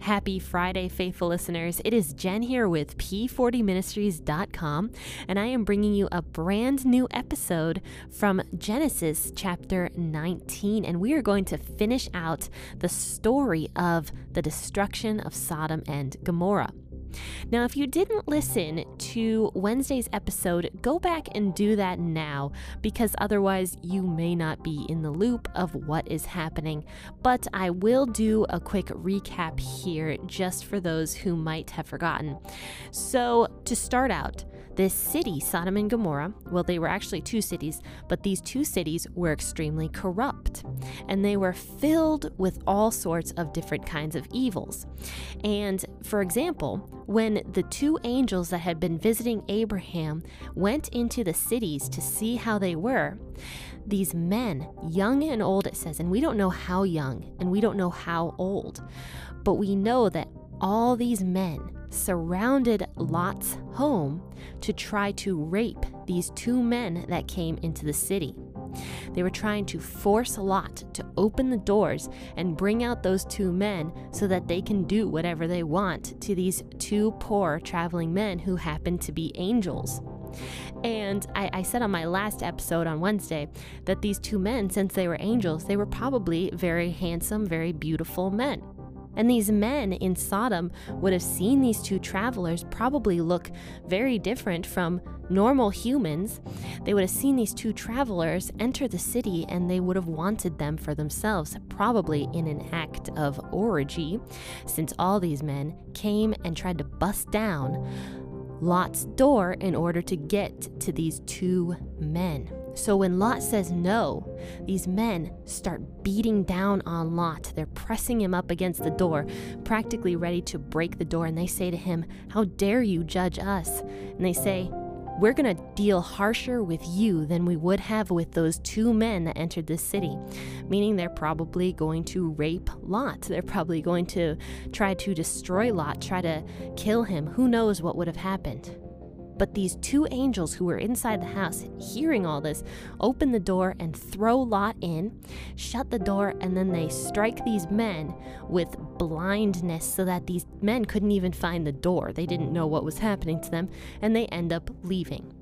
Happy Friday, faithful listeners. It is Jen here with P40ministries.com, and I am bringing you a brand new episode from Genesis chapter 19. And we are going to finish out the story of the destruction of Sodom and Gomorrah. Now, if you didn't listen to Wednesday's episode, go back and do that now because otherwise you may not be in the loop of what is happening. But I will do a quick recap here just for those who might have forgotten. So, to start out, this city, Sodom and Gomorrah, well, they were actually two cities, but these two cities were extremely corrupt and they were filled with all sorts of different kinds of evils. And for example, when the two angels that had been visiting Abraham went into the cities to see how they were, these men, young and old, it says, and we don't know how young and we don't know how old, but we know that all these men surrounded Lot's home to try to rape these two men that came into the city. They were trying to force Lot to open the doors and bring out those two men so that they can do whatever they want to these two poor traveling men who happen to be angels. And I, I, said on my last episode on Wednesday that these two men, since they were angels, they were probably very handsome, very beautiful men. And these men in Sodom would have seen these two travelers probably look very different from normal humans. They would have seen these two travelers enter the city and they would have wanted them for themselves, probably in an act of orgy, since all these men came and tried to bust down Lot's door in order to get to these two men. So when Lot says no, these men start beating down on Lot. They're pressing him up against the door, practically ready to break the door. And they say to him, How dare you judge us? And they say, we're going to deal harsher with you than we would have with those two men that entered this city. Meaning they're probably going to rape Lot. They're probably going to try to destroy Lot, try to kill him. Who knows what would have happened? But these two angels who were inside the house, hearing all this, open the door and throw Lot in, shut the door, and then they strike these men with blindness so that these men couldn't even find the door. They didn't know what was happening to them, and they end up leaving.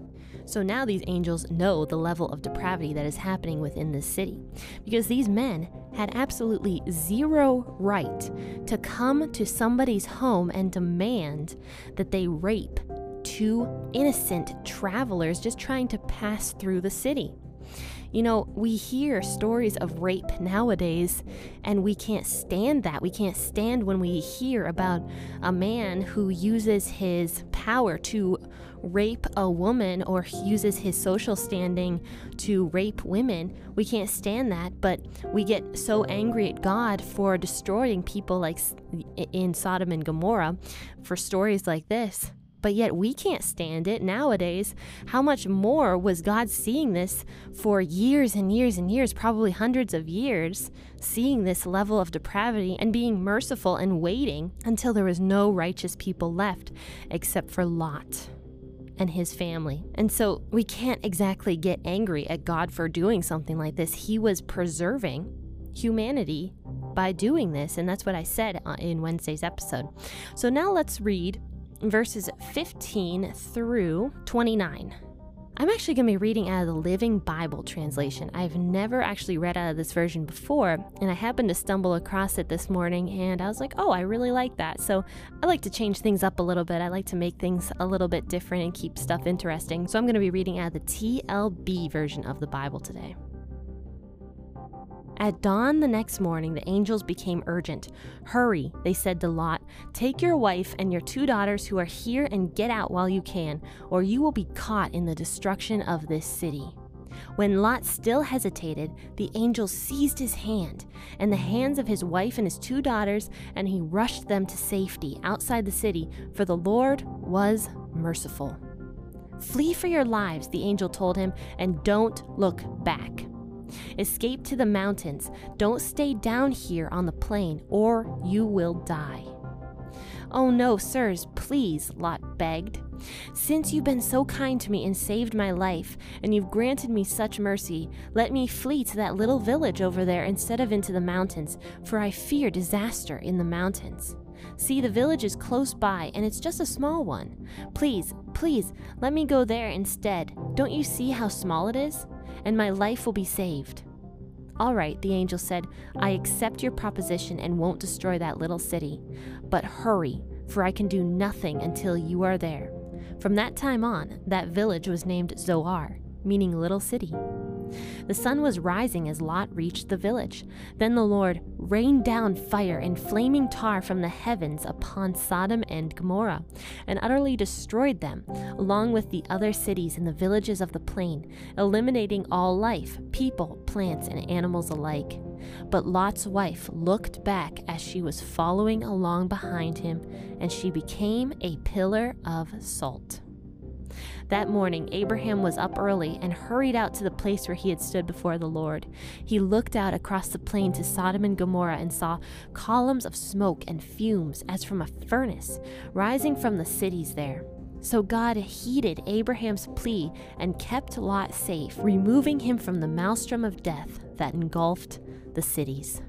So now these angels know the level of depravity that is happening within this city. Because these men had absolutely zero right to come to somebody's home and demand that they rape two innocent travelers just trying to pass through the city. You know, we hear stories of rape nowadays, and we can't stand that. We can't stand when we hear about a man who uses his power to rape a woman or uses his social standing to rape women. We can't stand that, but we get so angry at God for destroying people like in Sodom and Gomorrah for stories like this but yet we can't stand it nowadays. How much more was God seeing this for years and years and years, probably hundreds of years, seeing this level of depravity and being merciful and waiting until there was no righteous people left except for Lot and his family. And so we can't exactly get angry at God for doing something like this. He was preserving humanity by doing this, and that's what I said uh, in Wednesday's episode. So now let's read verses 15 through 29. I'm actually going to be reading out of the Living Bible translation. I've never actually read out of this version before, and I happened to stumble across it this morning, and I was like, oh, I really like that. So I like to change things up a little bit. I like to make things a little bit different and keep stuff interesting. So I'm going to be reading out of the TLB version of the Bible today. At dawn the next morning, the angels became urgent. Hurry, they said to Lot. Take your wife and your two daughters who are here and get out while you can, or you will be caught in the destruction of this city. When Lot still hesitated, the angel seized his hand and the hands of his wife and his two daughters, and he rushed them to safety outside the city, for the Lord was merciful. Flee for your lives, the angel told him, and don't look back. Escape to the mountains. Don't stay down here on the plain, or you will die. Oh no, sirs, please, Lot begged. Since you've been so kind to me and saved my life, and you've granted me such mercy, let me flee to that little village over there instead of into the mountains, for I fear disaster in the mountains. See, the village is close by, and it's just a small one. Please, please, let me go there instead. Don't you see how small it is? And my life will be saved. All right, the angel said, I accept your proposition and won't destroy that little city. But hurry, for I can do nothing until you are there. From that time on, that village was named Zoar, meaning little city. The sun was rising as Lot reached the village. Then the Lord rained down fire and flaming tar from the heavens upon Sodom and Gomorrah, and utterly destroyed them, along with the other cities and the villages of the plain, eliminating all life, people, plants, and animals alike. But Lot's wife looked back as she was following along behind him, and she became a pillar of salt. That morning, Abraham was up early and hurried out to the place where he had stood before the Lord. He looked out across the plain to Sodom and Gomorrah and saw columns of smoke and fumes as from a furnace rising from the cities there. So God heeded Abraham's plea and kept Lot safe, removing him from the maelstrom of death that engulfed the cities.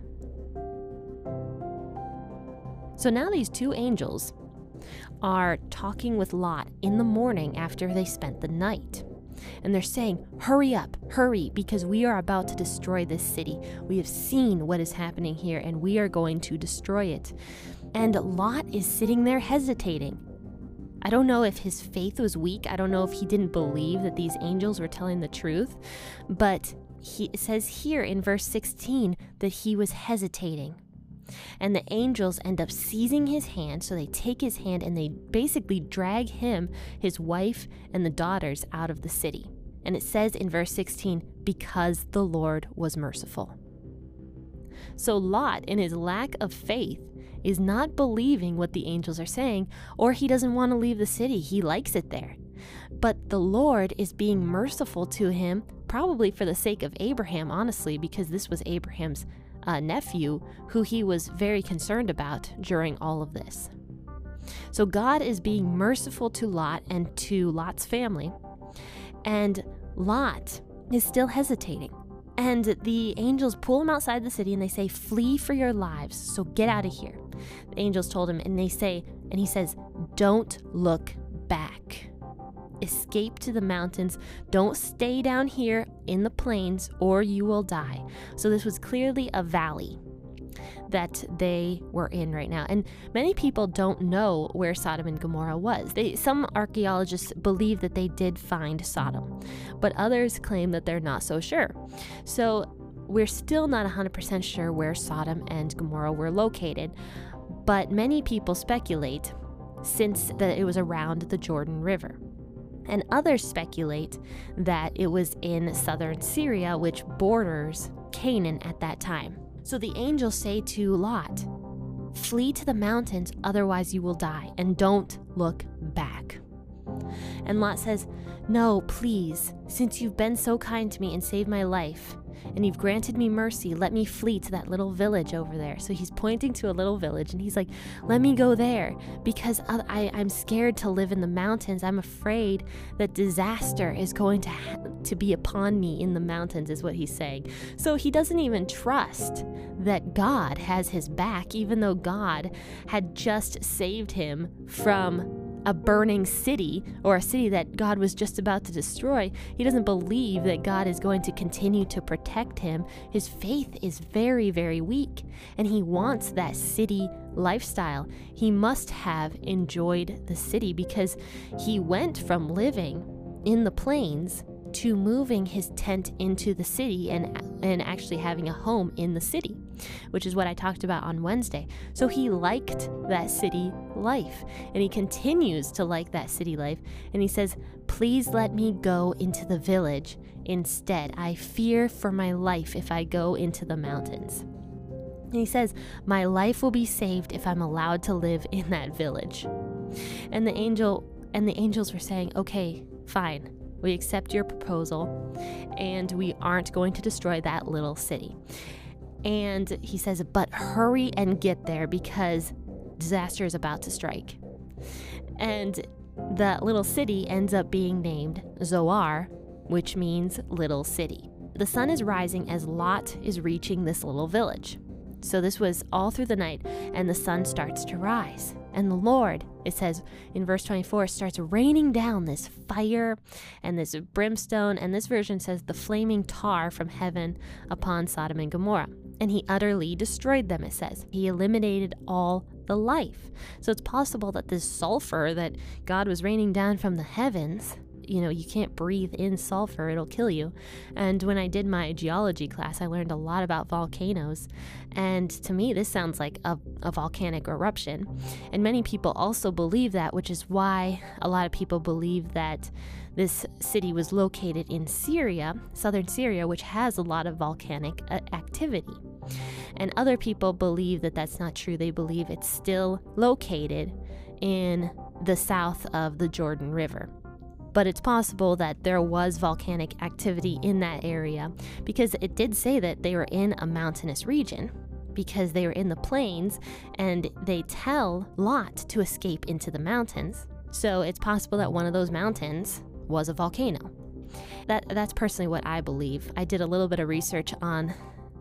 So now these two angels are talking with Lot in the morning after they spent the night. And they're saying, Hurry up, hurry, because we are about to destroy this city. We have seen what is happening here, and we are going to destroy it. And Lot is sitting there hesitating. I don't know if his faith was weak. I don't know if he didn't believe that these angels were telling the truth. But he says here in verse 16 that he was hesitating. And the angels end up seizing his hand. So they take his hand and they basically drag him, his wife, and the daughters out of the city. And it says in verse 16, because the Lord was merciful. So Lot, in his lack of faith, is not believing what the angels are saying, or he doesn't want to leave the city. He likes it there. But the Lord is being merciful to him, probably for the sake of Abraham, honestly, because this was Abraham's uh, nephew who he was very concerned about during all of this. So God is being merciful to Lot and to Lot's family, and Lot is still hesitating. And the angels pull him outside the city and they say, Flee for your lives, so get out of here. The angels told him, and they say, and he says, Don't look back escape to the mountains. Don't stay down here in the plains or you will die. So this was clearly a valley that they were in right now. And many people don't know where Sodom and Gomorrah was. They, some archaeologists believe that they did find Sodom, but others claim that they're not so sure. So we're still not 100% sure where Sodom and Gomorrah were located, but many people speculate since that it was around the Jordan River and others speculate that it was in southern Syria, which borders Canaan at that time. So the angels say to Lot, Flee to the mountains, otherwise you will die, and don't look back. And Lot says, No, please, since you've been so kind to me and saved my life, and you've granted me mercy. Let me flee to that little village over there. So he's pointing to a little village and he's like, Let me go there because I, I'm scared to live in the mountains. I'm afraid that disaster is going to, ha- to be upon me in the mountains, is what he's saying. So he doesn't even trust that God has his back, even though God had just saved him from a burning city or a city that God was just about to destroy, he doesn't believe that God is going to continue to protect him. His faith is very, very weak, and he wants that city lifestyle. He must have enjoyed the city because he went from living in the plains to moving his tent into the city and and actually having a home in the city, which is what I talked about on Wednesday. So he liked that city life and he continues to like that city life and he says, "Please let me go into the village instead. I fear for my life if I go into the mountains." And he says, "My life will be saved if I'm allowed to live in that village." And the angel and the angels were saying, "Okay, fine. We accept your proposal and we aren't going to destroy that little city. And he says, but hurry and get there because disaster is about to strike. And the little city ends up being named Zoar, which means little city. The sun is rising as Lot is reaching this little village. So this was all through the night, and the sun starts to rise. And the Lord, it says in verse 24, starts raining down this fire and this brimstone. And this version says the flaming tar from heaven upon Sodom and Gomorrah. And he utterly destroyed them, it says. He eliminated all the life. So it's possible that this sulfur that God was raining down from the heavens you know, you can't breathe in sulfur, it'll kill you. And when I did my geology class, I learned a lot about volcanoes. And to me, this sounds like a, a volcanic eruption. And many people also believe that, which is why a lot of people believe that this city was located in Syria, southern Syria, which has a lot of volcanic uh, activity. And other people believe that that's not true. They believe it's still located in the south of the Jordan River but it's possible that there was volcanic activity in that area because it did say that they were in a mountainous region because they were in the plains and they tell Lot to escape into the mountains. So it's possible that one of those mountains was a volcano. That that's personally what I believe. I did a little bit of research on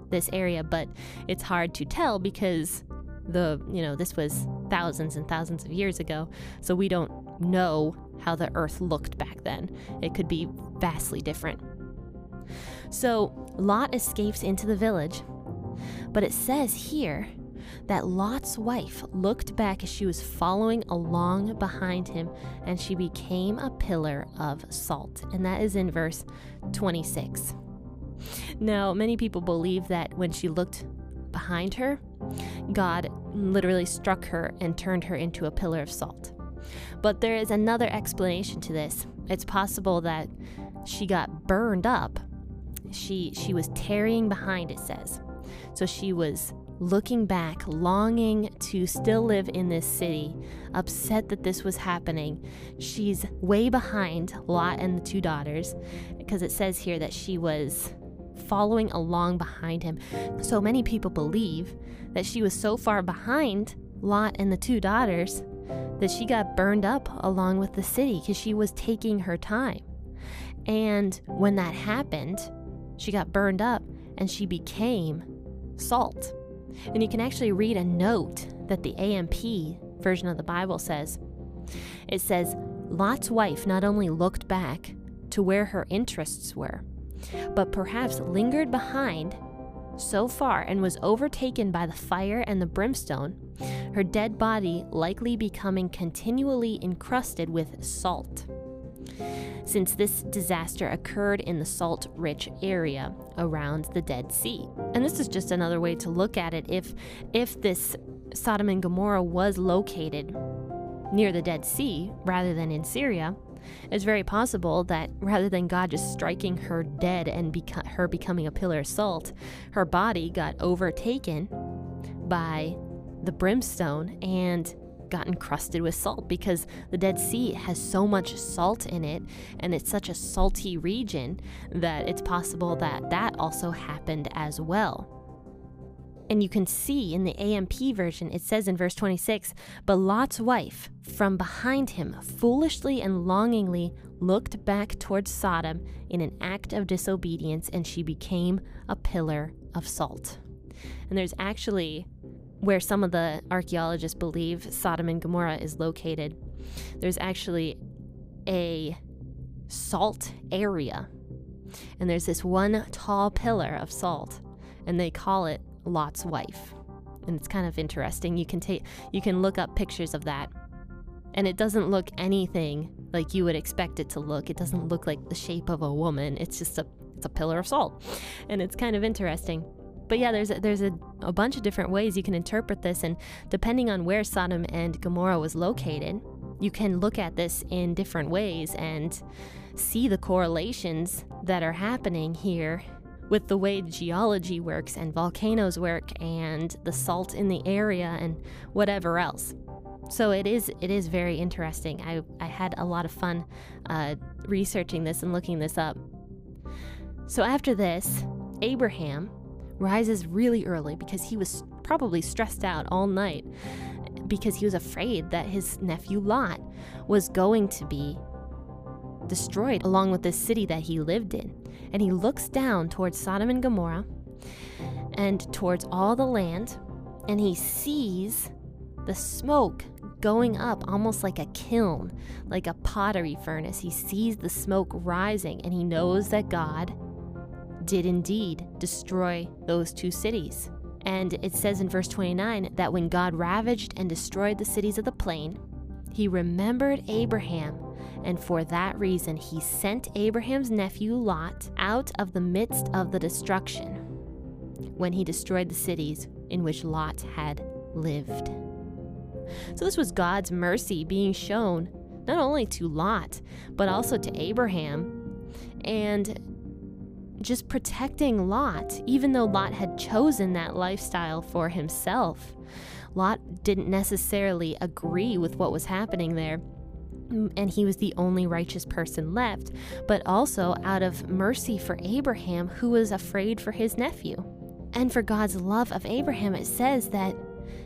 this area, but it's hard to tell because the, you know, this was thousands and thousands of years ago, so we don't know how the earth looked back then. It could be vastly different. So Lot escapes into the village, but it says here that Lot's wife looked back as she was following along behind him and she became a pillar of salt. And that is in verse 26. Now, many people believe that when she looked behind her, God literally struck her and turned her into a pillar of salt. But there is another explanation to this. It's possible that she got burned up. She she was tarrying behind it says. So she was looking back, longing to still live in this city, upset that this was happening. She's way behind Lot and the two daughters because it says here that she was following along behind him. So many people believe that she was so far behind Lot and the two daughters that she got burned up along with the city because she was taking her time. And when that happened, she got burned up and she became salt. And you can actually read a note that the AMP version of the Bible says. It says, Lot's wife not only looked back to where her interests were, but perhaps lingered behind so far and was overtaken by the fire and the brimstone, her dead body likely becoming continually encrusted with salt. Since this disaster occurred in the salt rich area around the Dead Sea. And this is just another way to look at it. If, if this Sodom and Gomorrah was located near the Dead Sea rather than in Syria, it's very possible that rather than God just striking her dead and beca- her becoming a pillar of salt, her body got overtaken by the brimstone and got encrusted with salt because the Dead Sea has so much salt in it and it's such a salty region that it's possible that that also happened as well. And you can see in the AMP version, it says in verse 26 But Lot's wife, from behind him, foolishly and longingly looked back towards Sodom in an act of disobedience, and she became a pillar of salt. And there's actually where some of the archaeologists believe Sodom and Gomorrah is located, there's actually a salt area. And there's this one tall pillar of salt, and they call it Lot's wife. And it's kind of interesting. You can take you can look up pictures of that. And it doesn't look anything like you would expect it to look. It doesn't look like the shape of a woman. It's just a it's a pillar of salt. And it's kind of interesting. But yeah, there's a, there's a, a bunch of different ways you can interpret this and depending on where Sodom and Gomorrah was located, you can look at this in different ways and see the correlations that are happening here with the way geology works and volcanoes work and the salt in the area and whatever else. So it is it is very interesting. I, I had a lot of fun uh, researching this and looking this up. So after this, Abraham rises really early because he was probably stressed out all night because he was afraid that his nephew Lot was going to be destroyed along with the city that he lived in. And he looks down towards Sodom and Gomorrah and towards all the land, and he sees the smoke going up almost like a kiln, like a pottery furnace. He sees the smoke rising and he knows that God did indeed destroy those two cities. And it says in verse 29 that when God ravaged and destroyed the cities of the plain, he remembered Abraham, and for that reason he sent Abraham's nephew Lot out of the midst of the destruction when he destroyed the cities in which Lot had lived. So, this was God's mercy being shown not only to Lot, but also to Abraham, and just protecting Lot, even though Lot had chosen that lifestyle for himself. Lot didn't necessarily agree with what was happening there, and he was the only righteous person left, but also out of mercy for Abraham, who was afraid for his nephew. And for God's love of Abraham, it says that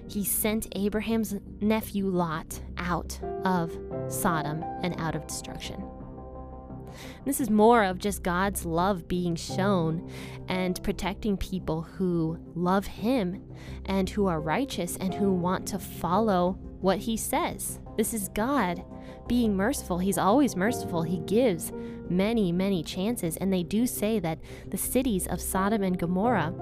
he sent Abraham's nephew Lot out of Sodom and out of destruction. This is more of just God's love being shown and protecting people who love Him and who are righteous and who want to follow what He says. This is God being merciful. He's always merciful. He gives many, many chances. And they do say that the cities of Sodom and Gomorrah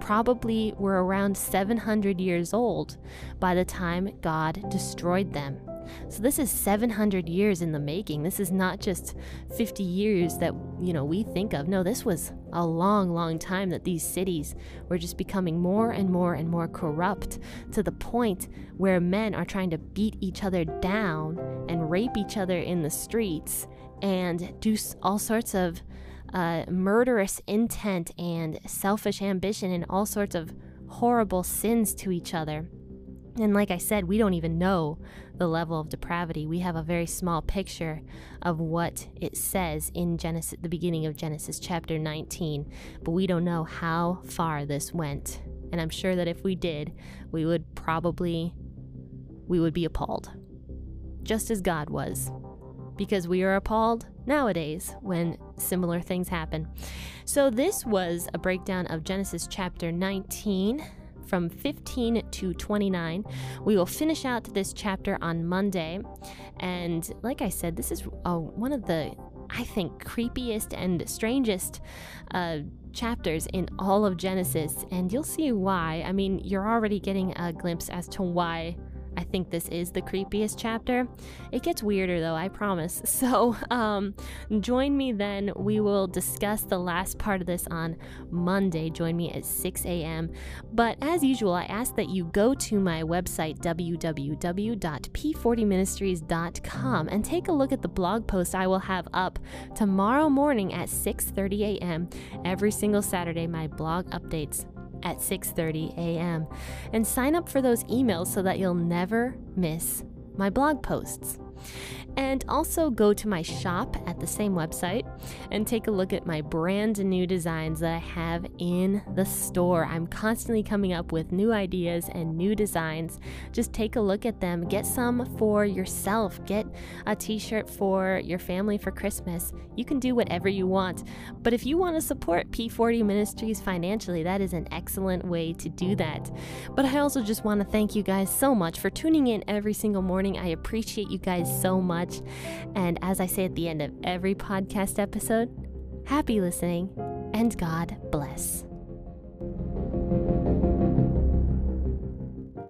probably were around 700 years old by the time God destroyed them. So this is 700 years in the making. This is not just 50 years that, you know, we think of. No, this was a long, long time that these cities were just becoming more and more and more corrupt to the point where men are trying to beat each other down and rape each other in the streets and do all sorts of uh, murderous intent and selfish ambition and all sorts of horrible sins to each other. And like I said, we don't even know the level of depravity. We have a very small picture of what it says in Genesis, the beginning of Genesis chapter 19, but we don't know how far this went. And I'm sure that if we did, we would probably we would be appalled. Just as God was. Because we are appalled nowadays when similar things happen. So this was a breakdown of Genesis chapter 19 from 15 to 29. We will finish out this chapter on Monday. And like I said, this is uh, one of the, I think, creepiest and strangest uh, chapters in all of Genesis. And you'll see why. I mean, you're already getting a glimpse as to why I think this is the creepiest chapter. It gets weirder though, I promise. So um, join me then. We will discuss the last part of this on Monday. Join me at 6 a.m. But as usual, I ask that you go to my website, www.p40ministries.com, and take a look at the blog post I will have up tomorrow morning at 6.30 a.m. Every single Saturday, my blog updates at 6:30 a.m. and sign up for those emails so that you'll never miss my blog posts. And also go to my shop at the same website and take a look at my brand new designs that I have in the store. I'm constantly coming up with new ideas and new designs. Just take a look at them. Get some for yourself. Get a t shirt for your family for Christmas. You can do whatever you want. But if you want to support P40 Ministries financially, that is an excellent way to do that. But I also just want to thank you guys so much for tuning in every single morning. I appreciate you guys so much. And as I say at the end of every podcast episode, happy listening and God bless.